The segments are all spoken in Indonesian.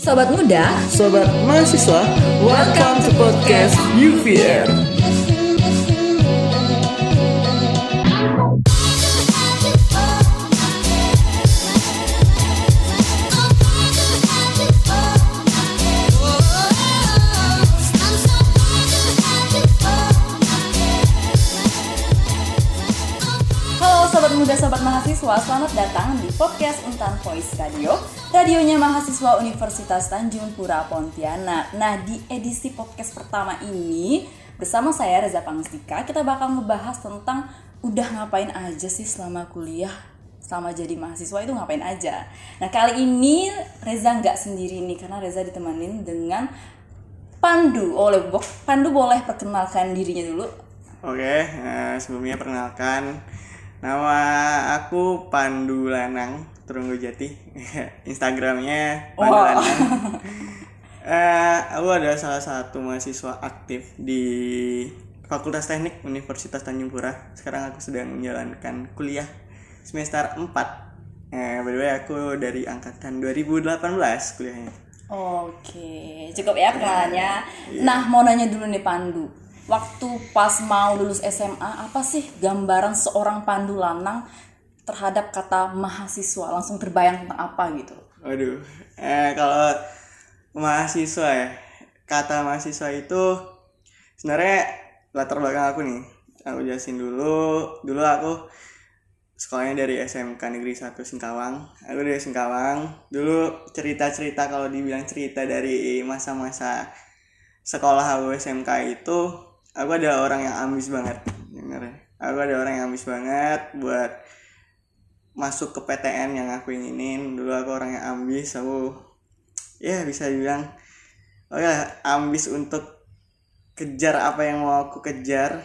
Sobat muda, Sobat mahasiswa, welcome to podcast UVR. halo sobat muda, sobat mahasiswa, selamat datang di podcast Untan Voice Radio, radionya mahasiswa Universitas Tanjung Pura Pontianak. Nah, di edisi podcast pertama ini bersama saya Reza Pangstika, kita bakal ngebahas tentang udah ngapain aja sih selama kuliah selama jadi mahasiswa itu ngapain aja. Nah kali ini Reza nggak sendiri nih karena Reza ditemenin dengan Pandu. Oleh Pandu boleh perkenalkan dirinya dulu. Oke, eh, sebelumnya perkenalkan nama aku Pandu Lanang Turunggo Jati. Instagramnya. Lanang. Eh, aku adalah salah satu mahasiswa aktif di Fakultas Teknik Universitas Tanjung Pura. Sekarang aku sedang menjalankan kuliah semester 4. Eh, by the way aku dari angkatan 2018 kuliahnya. Oke, cukup ya perkenalannya. Nah, mau nanya dulu nih Pandu. Waktu pas mau lulus SMA, apa sih gambaran seorang Pandu Lanang terhadap kata mahasiswa? Langsung terbayang tentang apa gitu? Waduh, eh kalau mahasiswa ya, kata mahasiswa itu sebenarnya latar belakang aku nih. Aku jelasin dulu. Dulu aku sekolahnya dari SMK Negeri 1 Singkawang. Aku dari Singkawang. Dulu cerita-cerita kalau dibilang cerita dari masa-masa sekolah aku SMK itu, aku adalah orang yang ambis banget. Sebenarnya. Aku ada orang yang ambis banget buat masuk ke PTN yang aku inginin. Dulu aku orang yang ambis aku ya bisa dibilang oh ya ambis untuk kejar apa yang mau aku kejar.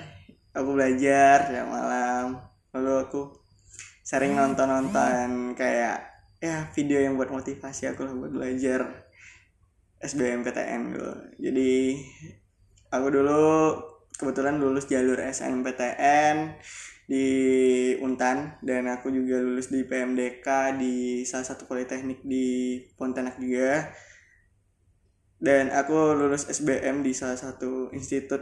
Aku belajar ya malam. Lalu aku sering nonton nonton kayak ya video yang buat motivasi aku lah buat belajar SBMPTN dulu jadi aku dulu kebetulan lulus jalur SNMPTN di Untan dan aku juga lulus di PMDK di salah satu politeknik di Pontianak juga. Dan aku lulus SBM di salah satu institut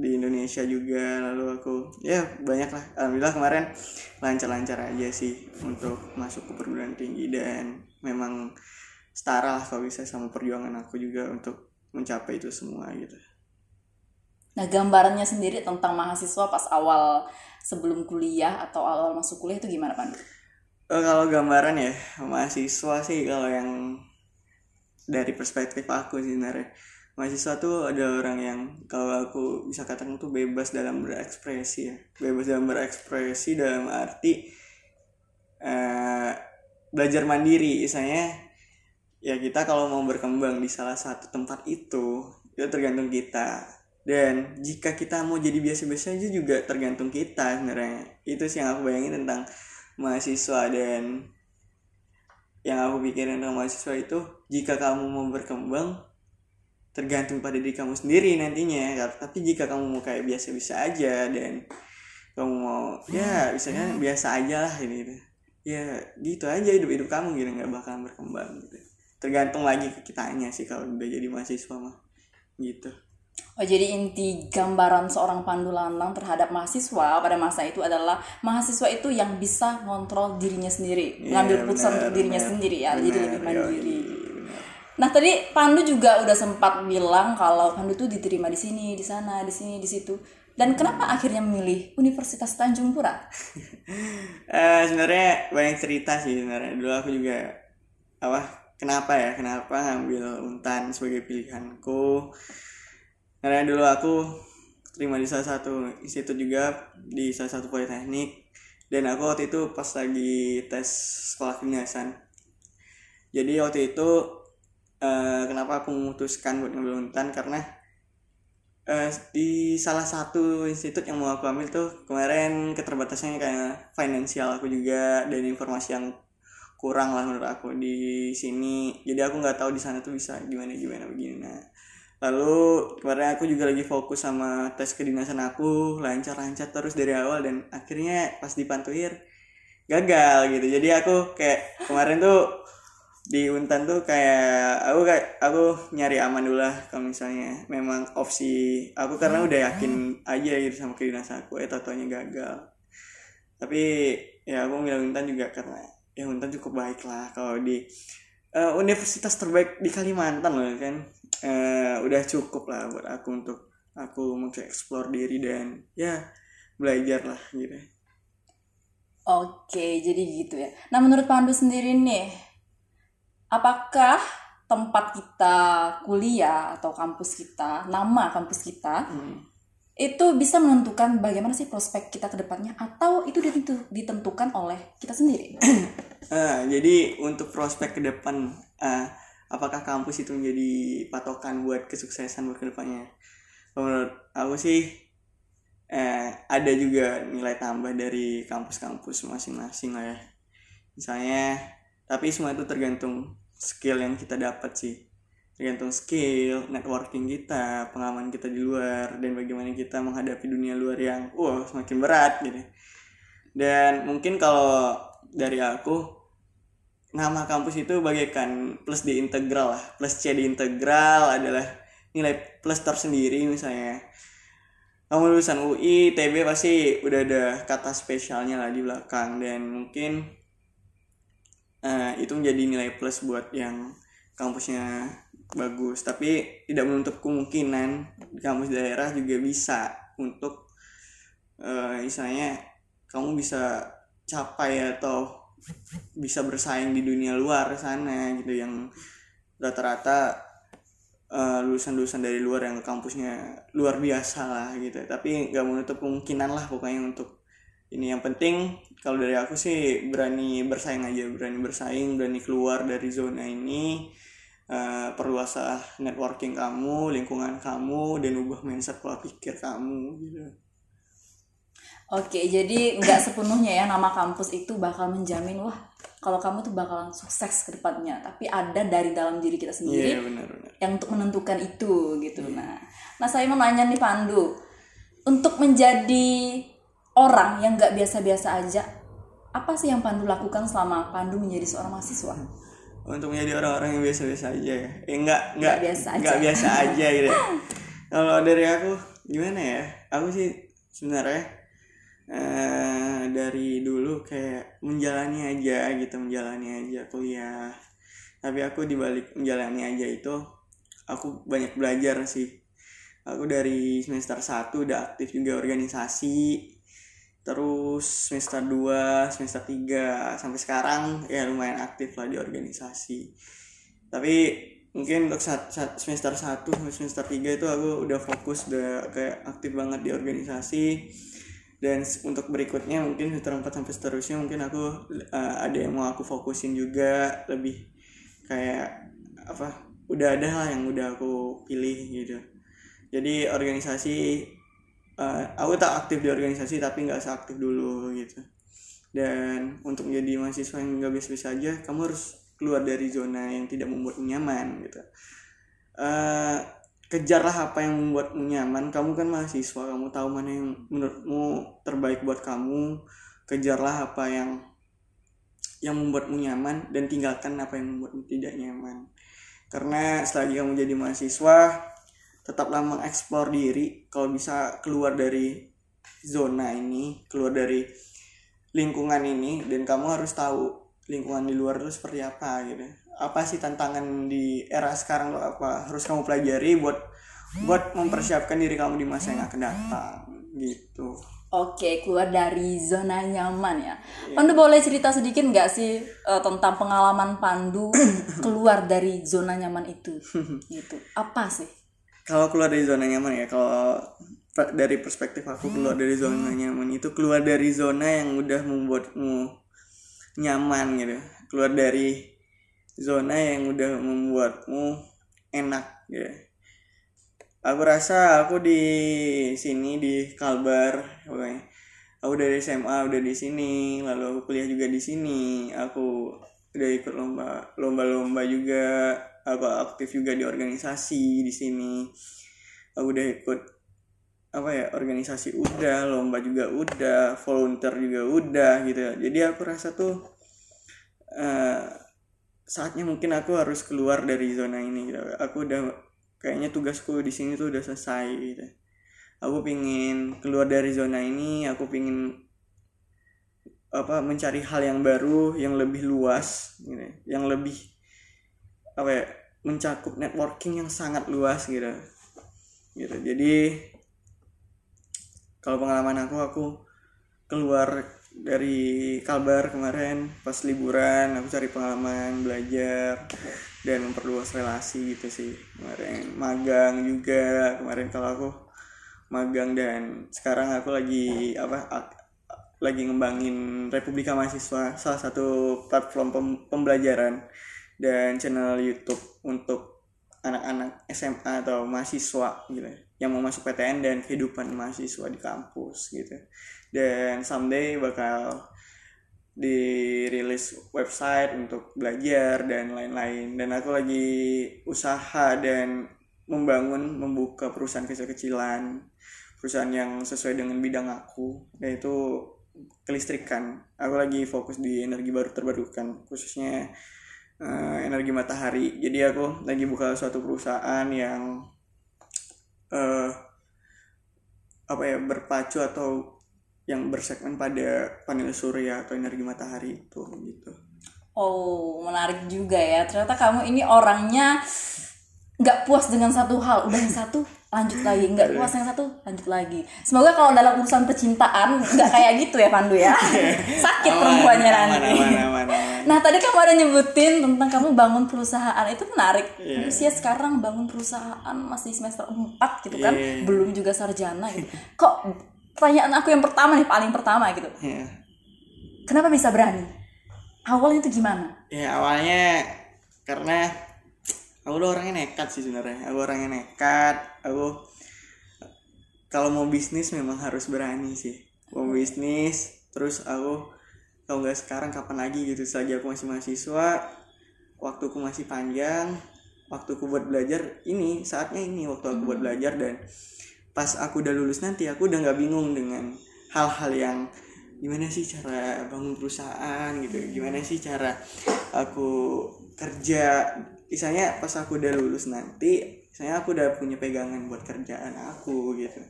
di Indonesia juga lalu aku ya banyak lah. Alhamdulillah kemarin lancar-lancar aja sih untuk masuk ke perguruan tinggi dan memang setara lah kalau bisa sama perjuangan aku juga untuk mencapai itu semua gitu Nah, gambarannya sendiri tentang mahasiswa pas awal sebelum kuliah atau awal masuk kuliah itu gimana, Pandu? Eh, kalau gambaran ya mahasiswa sih kalau yang dari perspektif aku sih sebenarnya. Mahasiswa tuh ada orang yang kalau aku bisa katakan tuh bebas dalam berekspresi ya. Bebas dalam berekspresi dalam arti eh, belajar mandiri. Misalnya ya kita kalau mau berkembang di salah satu tempat itu itu tergantung kita dan jika kita mau jadi biasa-biasa aja juga tergantung kita sebenarnya. Itu sih yang aku bayangin tentang mahasiswa dan yang aku pikirin tentang mahasiswa itu jika kamu mau berkembang tergantung pada diri kamu sendiri nantinya. Tapi jika kamu mau kayak biasa-biasa aja dan kamu mau ya misalnya biasa aja lah ini. Gitu. ya gitu aja hidup hidup kamu gitu nggak bakalan berkembang gitu. Tergantung lagi ke kitanya sih kalau udah jadi mahasiswa mah gitu Oh, jadi inti gambaran seorang Pandu Lanang terhadap mahasiswa pada masa itu adalah mahasiswa itu yang bisa ngontrol dirinya sendiri, Iya, ngambil keputusan untuk dirinya benar. sendiri ya, jadi Benar, lebih yoi, mandiri. benar. Nah, tadi Pandu juga udah sempat bilang kalau Pandu tuh diterima di sini, di sana, di sini, di situ. Dan kenapa akhirnya memilih Universitas Tanjung Pura? Eh sebenarnya banyak cerita sih sebenarnya dulu aku juga apa kenapa ya kenapa ngambil untan sebagai pilihanku karena dulu aku terima di salah satu institut juga di salah satu politeknik. Dan aku waktu itu pas lagi tes sekolah kedinasan jadi waktu itu eh, kenapa aku memutuskan buat ngambil untan karena eh, di salah satu institut yang mau aku ambil tuh kemarin keterbatasannya kayak finansial aku juga dan informasi yang kurang lah menurut aku di sini. Jadi aku nggak tahu di sana tuh bisa gimana gimana begini. Nah lalu kemarin aku juga lagi fokus sama tes kedinasan aku lancar-lancar terus dari awal dan akhirnya pas dipantuir gagal gitu. Jadi aku kayak kemarin tuh di Untan tuh kayak aku kayak aku nyari aman dulu lah kalau misalnya memang opsi aku karena udah yakin aja gitu sama kedinasan aku eh tatonya gagal. Tapi ya aku milih Untan juga karena ya Untan cukup baik lah kalau di uh, universitas terbaik di Kalimantan loh kan uh, udah cukup lah buat aku untuk aku mengeksplor diri dan ya belajar lah gitu Oke, jadi gitu ya. Nah, menurut Pandu sendiri nih, apakah tempat kita kuliah atau kampus kita, nama kampus kita, hmm. itu bisa menentukan bagaimana sih prospek kita ke depannya atau itu ditentukan oleh kita sendiri? uh, jadi untuk prospek ke depan, uh, apakah kampus itu menjadi patokan buat kesuksesan buat ke depannya? Menurut aku sih eh, ada juga nilai tambah dari kampus-kampus masing-masing lah ya. Misalnya tapi semua itu tergantung skill yang kita dapat sih. Tergantung skill networking kita pengalaman kita di luar dan bagaimana kita menghadapi dunia luar yang wow semakin berat gitu. Dan mungkin kalau dari aku nama kampus itu bagaikan plus di integral lah. Plus c di integral adalah nilai plus tersendiri misalnya. Kamu lulusan UI, TB pasti udah ada kata spesialnya lah di belakang. Dan mungkin uh, itu menjadi nilai plus buat yang kampusnya bagus. Tapi tidak menutup kemungkinan kampus daerah juga bisa untuk uh, misalnya kamu bisa capai atau bisa bersaing di dunia luar sana gitu yang rata-rata eh, lulusan-lulusan dari luar yang kampusnya luar biasa lah gitu. Tapi nggak menutup kemungkinan lah pokoknya untuk ini. Yang penting kalau dari aku sih berani bersaing aja berani bersaing berani keluar dari zona ini uh, perluaslah networking kamu lingkungan kamu dan ubah mindset pola pikir kamu gitu Oke, jadi nggak sepenuhnya ya nama kampus itu bakal menjamin wah kalau kamu tuh bakalan sukses ke depannya. Tapi ada dari dalam diri kita sendiri yeah, benar, benar. yang untuk menentukan itu gitu. Yeah. Nah, nah saya mau nanya nih Pandu, untuk menjadi orang yang nggak biasa-biasa aja, apa sih yang Pandu lakukan selama Pandu menjadi seorang mahasiswa? Untuk menjadi orang-orang yang biasa-biasa aja ya, eh, nggak nggak biasa aja. Nggak biasa aja gitu. Kalau dari aku gimana ya? Aku sih sebenarnya uh, dari dulu kayak menjalani aja gitu menjalani aja kuliah. Tapi aku dibalik menjalani aja itu aku banyak belajar sih. Aku dari semester 1 udah aktif juga organisasi. Terus semester 2 semester 3 sampai sekarang ya lumayan aktif lah di organisasi. Tapi mungkin untuk saat, semester 1 sampai semester 3 itu aku udah fokus udah kayak aktif banget di organisasi dan untuk berikutnya mungkin semester 4 sampai seterusnya mungkin aku uh, ada yang mau aku fokusin juga lebih kayak apa udah ada hal yang udah aku pilih gitu. Jadi organisasi uh, aku tak aktif di organisasi tapi nggak seaktif dulu gitu. Dan untuk menjadi mahasiswa yang nggak biasa-biasa aja kamu harus keluar dari zona yang tidak membuat nyaman gitu. Uh, kejarlah apa yang membuatmu nyaman. Kamu kan mahasiswa kamu tahu mana yang menurutmu terbaik buat kamu. Kejarlah apa yang yang membuatmu nyaman dan tinggalkan apa yang membuatmu tidak nyaman. Karena selagi kamu jadi mahasiswa tetaplah mengeksplor diri. Kalau bisa keluar dari zona ini keluar dari lingkungan ini dan kamu harus tahu lingkungan di luar itu seperti apa gitu apa sih tantangan di era sekarang lo apa harus kamu pelajari buat buat mempersiapkan diri kamu di masa yang akan datang gitu Oke, keluar dari zona nyaman ya. Yeah. Pandu boleh cerita sedikit nggak sih uh, tentang pengalaman Pandu keluar dari zona nyaman itu? gitu. Apa sih? Kalau keluar dari zona nyaman ya, kalau dari perspektif aku keluar dari zona nyaman itu keluar dari zona yang udah membuatmu nyaman gitu. Keluar dari zona yang udah membuatmu enak ya. Aku rasa aku di sini di Kalbar aku dari SMA udah di sini lalu aku kuliah juga di sini. Aku udah ikut lomba lomba-lomba juga. Aku aktif juga di organisasi di sini. Aku udah ikut apa ya organisasi udah lomba juga udah volunteer juga udah gitu. Jadi aku rasa tuh uh, saatnya mungkin aku harus keluar dari zona ini gitu. aku udah kayaknya tugasku di sini tuh udah selesai gitu. Aku pingin keluar dari zona ini aku pingin apa mencari hal yang baru yang lebih luas gitu. Yang lebih apa ya mencakup networking yang sangat luas gitu. Gitu. Jadi kalau pengalaman aku aku keluar dari Kalbar kemarin pas liburan aku cari pengalaman belajar dan memperluas relasi gitu sih. Kemarin magang juga kemarin kalau aku magang dan sekarang aku lagi apa lagi ngembangin Republika Mahasiswa salah satu platform pem pembelajaran dan channel YouTube untuk anak-anak SMA atau mahasiswa gitu yang mau masuk PTN dan kehidupan mahasiswa di kampus gitu. Dan someday bakal dirilis website untuk belajar dan lain-lain. Dan aku lagi usaha dan membangun membuka perusahaan kecil-kecilan perusahaan yang sesuai dengan bidang aku yaitu kelistrikan. Aku lagi fokus di energi baru terbarukan khususnya uh, energi matahari jadi aku lagi buka suatu perusahaan yang uh, apa ya berpacu atau yang bersegmen pada panel surya atau energi matahari itu gitu. Oh, menarik juga ya. Ternyata kamu ini orangnya nggak puas dengan satu hal, udah yang satu lanjut lagi, nggak puas yang satu lanjut lagi. Semoga kalau dalam urusan percintaan nggak kayak gitu ya Pandu ya. Sakit perempuannya nanti. Aman, aman, aman. Nah tadi kamu ada nyebutin tentang kamu bangun perusahaan itu menarik. Yeah. Usia sekarang bangun perusahaan masih semester 4 gitu kan, yeah. belum juga sarjana gitu. Kok pertanyaan aku yang pertama nih paling pertama gitu. Yeah. Kenapa bisa berani? Awalnya itu gimana? Ya awalnya karena aku udah orangnya nekat sih sebenarnya. Aku orangnya nekat. Aku kalau mau bisnis memang harus berani sih. Mau bisnis terus aku kalau nggak sekarang kapan lagi gitu? Selagi aku masih mahasiswa waktuku masih panjang waktuku buat belajar ini saatnya ini waktu aku buat hmm. belajar. Dan pas aku udah lulus nanti aku udah nggak bingung dengan hal-hal yang gimana sih cara bangun perusahaan gitu? Gimana sih cara aku kerja? Misalnya pas aku udah lulus nanti saya aku udah punya pegangan buat kerjaan aku gitu.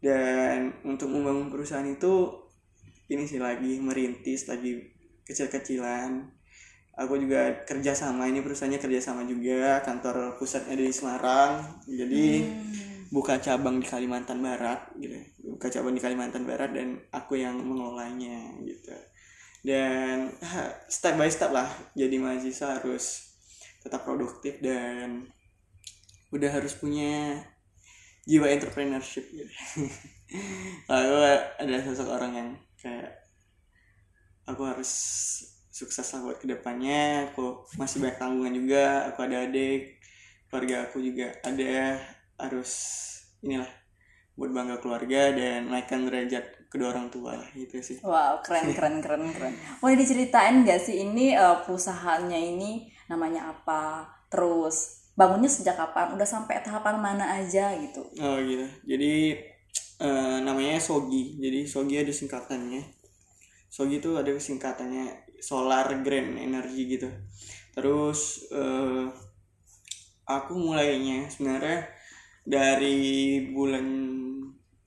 Dan untuk membangun perusahaan itu ini sih lagi merintis lagi kecil-kecilan. Aku juga kerja sama ini perusahaannya kerja sama juga kantor pusatnya di Semarang. Jadi hmm. buka cabang di Kalimantan Barat gitu. Buka cabang di Kalimantan Barat dan aku yang mengelolanya gitu. Dan step by step lah jadi mahasiswa harus tetap produktif dan udah harus punya jiwa entrepreneurship gitu. Lalu ada sosok orang yang kayak aku harus sukses lah buat ke depannya. Aku masih banyak tanggungan juga. Aku ada adik keluarga aku juga ada. Harus inilah buat bangga keluarga dan naikkan derajat kedua orang tua. Lah gitu sih. Wow keren keren keren keren. Boleh diceritain gak sih ini uh, perusahaannya ini namanya apa? Terus bangunnya sejak kapan? Udah sampai tahapan mana aja gitu? Oh gitu. Jadi uh, namanya Sogi. Jadi Sogi ada singkatannya. Sogi itu ada singkatannya Solar Grand Energy gitu. Terus uh, aku mulainya sebenarnya dari bulan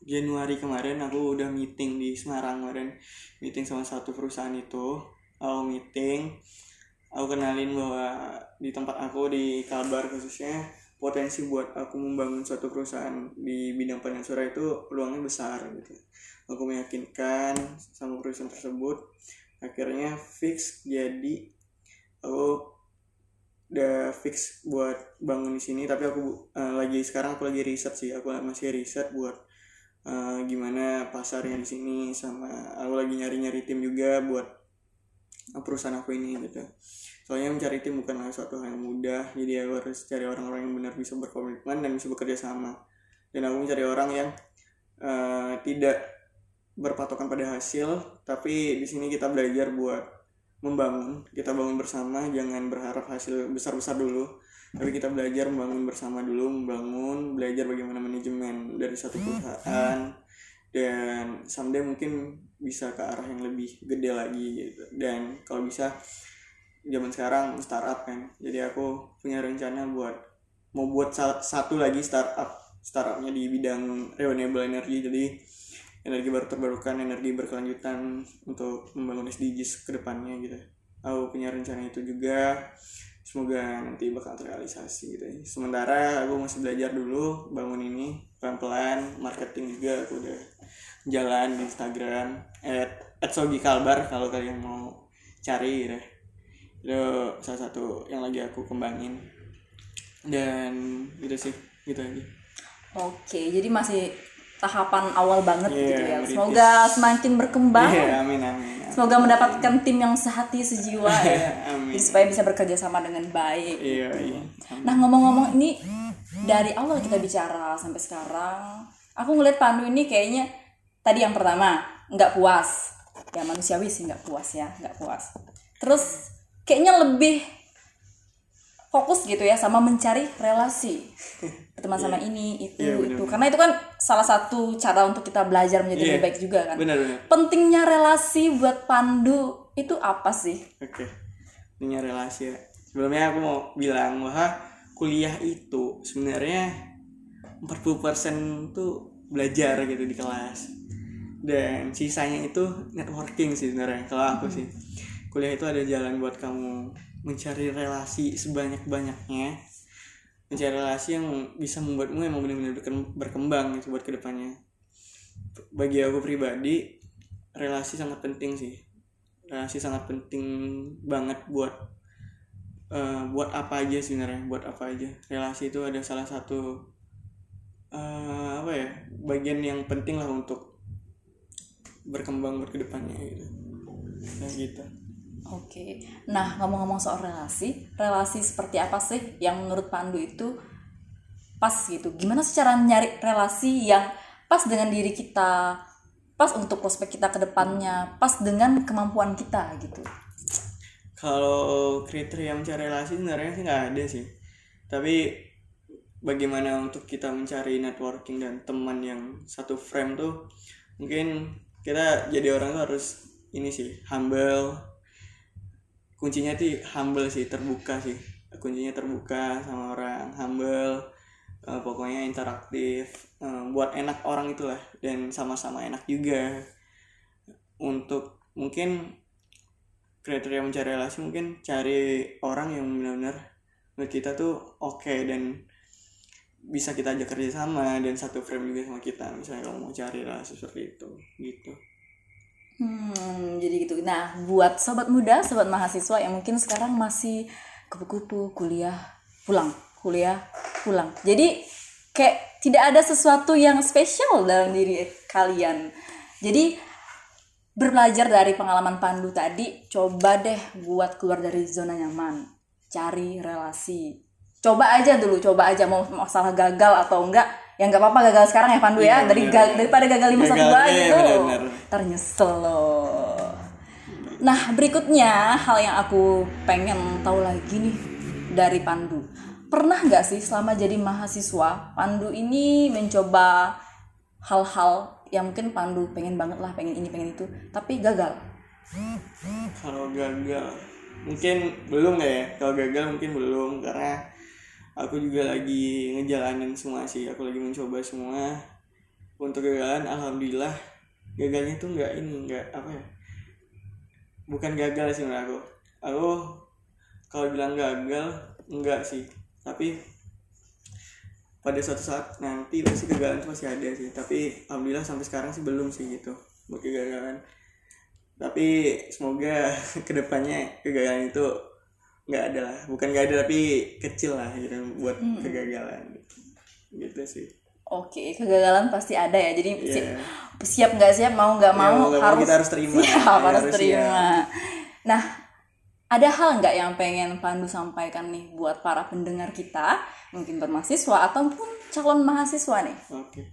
Januari kemarin aku udah meeting di Semarang kemarin. Meeting sama satu perusahaan itu. Aku meeting. Aku kenalin bahwa di tempat aku di Kalbar khususnya potensi buat aku membangun suatu perusahaan di bidang panel surya itu peluangnya besar gitu. Aku meyakinkan sama perusahaan tersebut akhirnya fix jadi aku udah fix buat bangun di sini tapi aku uh, lagi sekarang aku lagi riset sih aku masih riset buat uh, gimana pasarnya di sini sama aku lagi nyari nyari tim juga buat perusahaan aku ini gitu soalnya mencari tim bukanlah suatu hal yang mudah. Jadi aku harus cari orang-orang yang benar bisa berkomitmen dan bisa bekerja sama. Dan aku mencari orang yang uh, tidak berpatokan pada hasil tapi di sini kita belajar buat membangun. Kita bangun bersama jangan berharap hasil besar-besar dulu. Tapi kita belajar membangun bersama dulu membangun belajar bagaimana manajemen dari satu perusahaan. Dan someday mungkin bisa ke arah yang lebih gede lagi gitu. Dan kalau bisa zaman sekarang startup kan. Jadi aku punya rencana buat mau buat sa- satu lagi startup startupnya di bidang renewable energy. Jadi energi baru terbarukan energi berkelanjutan untuk membangun SDGs ke depannya gitu. Aku punya rencana itu juga. Semoga nanti bakal terrealisasi gitu ya. sementara aku masih belajar dulu bangun ini pelan-pelan. Marketing juga aku udah jalan di Instagram at, at Sogi Kalbar kalau kalian mau cari gitu ya. Itu salah satu yang lagi aku kembangin dan gitu sih gitu aja Oke, jadi masih tahapan awal banget Iya, gitu ya. merintis. Semoga semakin berkembang. Iya, amin amin. amin. Semoga mendapatkan tim yang sehati sejiwa ya. Amin. Supaya bisa bekerja sama dengan baik. Iya, iya. Nah ngomong-ngomong ini dari awal kita bicara sampai sekarang, aku ngeliat Pandu ini kayaknya tadi yang pertama nggak puas, ya manusiawi sih nggak puas ya, nggak puas. Terus kayaknya lebih fokus gitu ya sama mencari relasi berteman sama ini itu Iya, benar, itu karena itu kan salah satu cara untuk kita belajar menjadi Iya. lebih baik juga kan. Benar benar. Pentingnya relasi buat Pandu itu apa sih? Oke. Punya relasi ya. Sebelumnya aku mau bilang bahwa kuliah itu sebenarnya 40% tuh belajar gitu di kelas. Dan sisanya itu networking sih sebenarnya kalau aku sih. Kuliah itu ada jalan buat kamu mencari relasi sebanyak-banyaknya. Mencari relasi yang bisa membuatmu emang benar-benar berkem- berkembang gitu buat ke depannya. Bagi aku pribadi, relasi sangat penting sih relasi sangat penting banget buat eh, buat apa aja sebenarnya buat apa aja relasi itu ada salah satu eh, apa ya bagian yang penting lah untuk berkembang buat ke depannya gitu nah gitu Oke, nah ngomong-ngomong soal relasi, relasi seperti apa sih yang menurut Pandu itu pas gitu? Gimana sih cara nyari relasi yang pas dengan diri kita, pas untuk prospek kita ke depannya, pas dengan kemampuan kita gitu? kalau kriteria mencari relasi sebenarnya sih nggak ada sih tapi bagaimana untuk kita mencari networking dan teman yang satu frame tuh mungkin kita jadi orang tuh harus ini sih humble kuncinya tuh humble sih terbuka sih. Kuncinya terbuka sama orang humble eh, pokoknya interaktif eh, buat enak orang itulah dan sama-sama enak juga. Untuk mungkin kriteria mencari relasi mungkin cari orang yang benar-benar menurut kita tuh oke dan bisa kita ajak kerja sama dan satu frame juga sama kita misalnya kalau mau cari relasi seperti itu gitu Hmm, jadi gitu. Nah, buat sobat muda, sobat mahasiswa yang mungkin sekarang masih kupu-kupu kuliah pulang, kuliah pulang. Jadi kayak tidak ada sesuatu yang spesial dalam diri kalian. Jadi berbelajar dari pengalaman Pandu tadi, coba deh buat keluar dari zona nyaman, cari relasi. Coba aja dulu, coba aja mau masalah gagal atau enggak, ya nggak apa-apa gagal sekarang ya Pandu ya, Iya, dari ga- daripada gagal lima satu dua gitu. bener-bener. Ntar nyesel loh. Nah, berikutnya hal yang aku pengen tahu lagi nih dari Pandu. Pernah nggak sih selama jadi mahasiswa, Pandu ini mencoba hal-hal yang mungkin Pandu pengen banget lah, pengen ini, pengen itu, tapi gagal? kalau gagal mungkin belum ya kalau gagal mungkin belum karena aku juga lagi ngejalanin semua sih. Aku lagi mencoba semua untuk gagalan. Alhamdulillah gagalnya tuh nggak ini nggak apa ya? Bukan gagal sih menurut aku. Aku kalau bilang gagal enggak sih. Tapi pada suatu saat nanti pasti kegagalan itu pasti ada sih. Tapi alhamdulillah sampai sekarang sih belum sih gitu buat kegagalan. Tapi semoga ke depannya kegagalan itu nggak ada lah. Bukan nggak ada tapi kecil lah gitu buat kegagalan. Gitu sih. Oke, kegagalan pasti ada ya. Jadi si- siap nggak siap, mau nggak Ya, mau, mau harus kita harus terima. Siap, Ya, harus harus terima. Nah, ada hal nggak yang pengen Pandu sampaikan nih buat para pendengar kita, mungkin bermahasiswa ataupun calon mahasiswa nih? oke.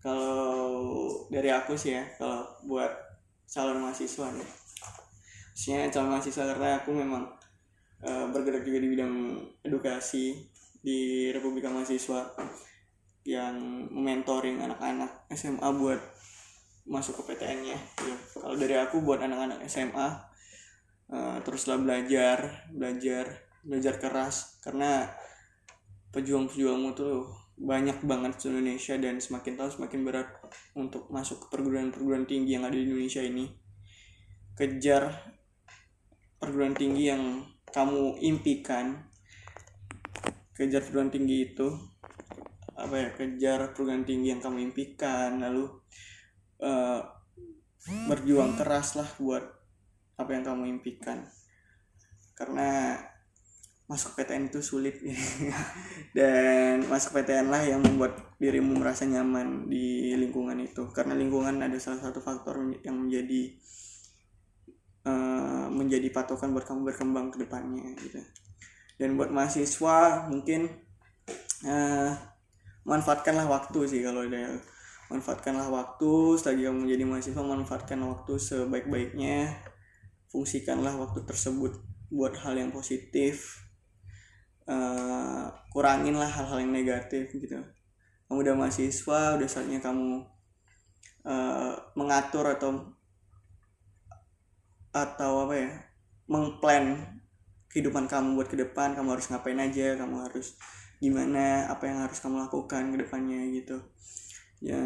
Kalau dari aku sih ya kalau buat calon mahasiswa nih. Maksudnya calon mahasiswa karena aku memang eh, bergerak juga di bidang edukasi di Republika Mahasiswa yang mentoring anak-anak SMA buat masuk ke PTN-nya. gitu. Kalau dari aku buat anak-anak SMA uh, teruslah belajar belajar belajar keras karena pejuang-pejuangmu tuh banyak banget di Indonesia dan semakin tahun semakin berat untuk masuk ke perguruan-perguruan tinggi yang ada di Indonesia ini kejar perguruan tinggi yang kamu impikan kejar perguruan tinggi itu apa ya kejar perguruan tinggi yang kamu impikan lalu uh, berjuang keras lah buat apa yang kamu impikan. Karena masuk PTN itu sulit. Dan masuk PTN lah yang membuat dirimu merasa nyaman di lingkungan itu. Karena lingkungan ada salah satu faktor yang menjadi uh, menjadi patokan buat kamu berkembang ke depannya gitu. Dan buat mahasiswa mungkin uh, manfaatkanlah waktu sih kalau ada manfaatkanlah waktu selagi kamu menjadi mahasiswa manfaatkan waktu sebaik-baiknya fungsikanlah waktu tersebut buat hal yang positif uh, kuranginlah hal-hal yang negatif gitu. Kamu udah mahasiswa udah saatnya kamu uh, mengatur atau atau apa ya mengplan kehidupan kamu buat ke depan kamu harus ngapain aja kamu harus gimana apa yang harus kamu lakukan ke depannya gitu. Ya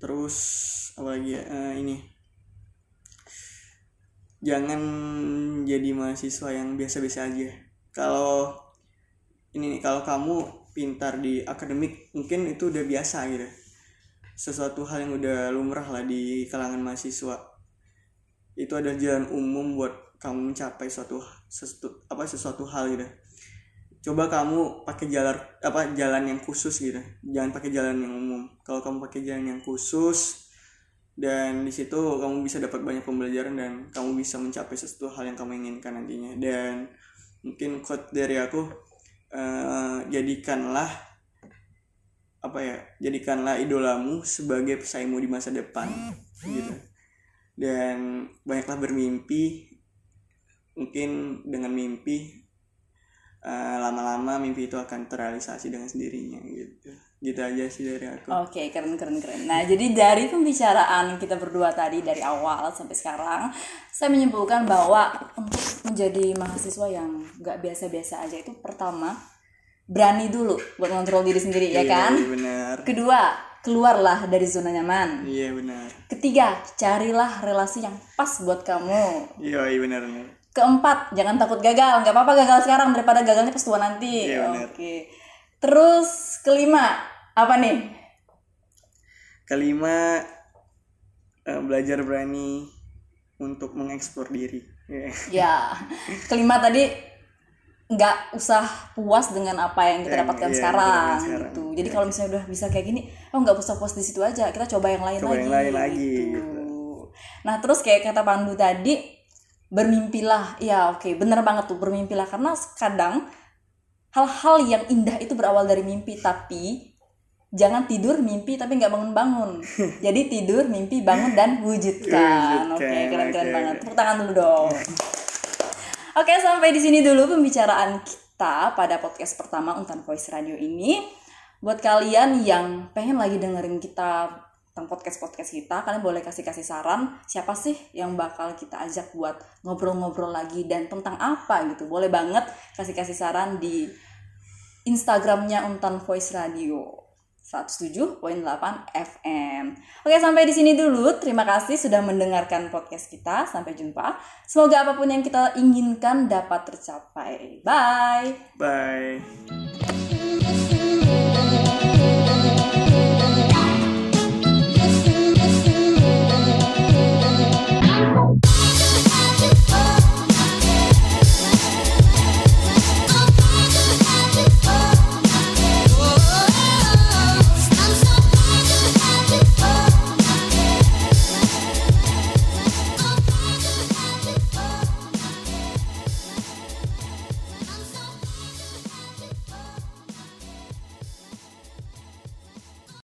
terus apa lagi ya uh, ini. Jangan jadi mahasiswa yang biasa-biasa aja. Kalau ini kalau kamu pintar di akademik mungkin itu udah biasa gitu. Sesuatu hal yang udah lumrah lah di kalangan mahasiswa itu ada jalan umum buat kamu mencapai suatu sesuatu apa sesuatu hal gitu. Coba kamu pakai jalan apa jalan yang khusus gitu. Jangan pakai jalan yang umum. Kalau kamu pakai jalan yang khusus dan di situ kamu bisa dapat banyak pembelajaran dan kamu bisa mencapai sesuatu hal yang kamu inginkan nantinya. Dan mungkin quote dari aku uh, jadikanlah apa ya jadikanlah idolamu sebagai pesaingmu di masa depan gitu dan banyaklah bermimpi mungkin dengan mimpi eh, lama-lama mimpi itu akan terrealisasi dengan sendirinya gitu. Gitu aja sih dari aku. Oke okay, keren keren keren nah jadi dari pembicaraan kita berdua tadi dari awal sampai sekarang saya menyimpulkan bahwa untuk menjadi mahasiswa yang gak biasa-biasa aja itu pertama berani dulu buat ngontrol diri sendiri ya iya, ya kan? iya benar. Kedua keluarlah dari zona nyaman. Iya benar ketiga carilah relasi yang pas buat kamu. Iya iya benar benar keempat jangan takut gagal. Nggak apa-apa gagal sekarang daripada gagalnya pas tua nanti. Iya, oke. Okay. terus kelima. Apa nih? Kelima uh, belajar berani untuk mengeksplor diri. Yeah. ya. Kelima tadi nggak usah puas dengan apa yang kita dapatkan yeah, sekarang, sekarang. gitu jadi yeah. kalau misalnya udah bisa kayak gini oh nggak usah puas di situ aja kita coba yang lain coba lagi yang lain lagi gitu. gitu. nah terus kayak kata Pandu tadi bermimpilah ya oke okay, bener banget tuh bermimpilah karena kadang hal-hal yang indah itu berawal dari mimpi tapi jangan tidur mimpi tapi nggak bangun-bangun jadi tidur mimpi bangun dan wujudkan oke okay, keren-keren okay. banget tepuk tangan dulu dong oke okay, sampai di sini dulu pembicaraan kita pada podcast pertama Untan Voice Radio ini buat kalian yang pengen lagi dengerin kita tentang podcast-podcast kita kalian boleh kasih-kasih saran siapa sih yang bakal kita ajak buat ngobrol-ngobrol lagi dan tentang apa gitu boleh banget kasih-kasih saran di Instagramnya Untan Voice Radio 107.8 FM. Oke, sampai di sini dulu. Terima kasih sudah mendengarkan podcast kita. Sampai jumpa. Semoga apa pun yang kita inginkan dapat tercapai. Bye. Bye.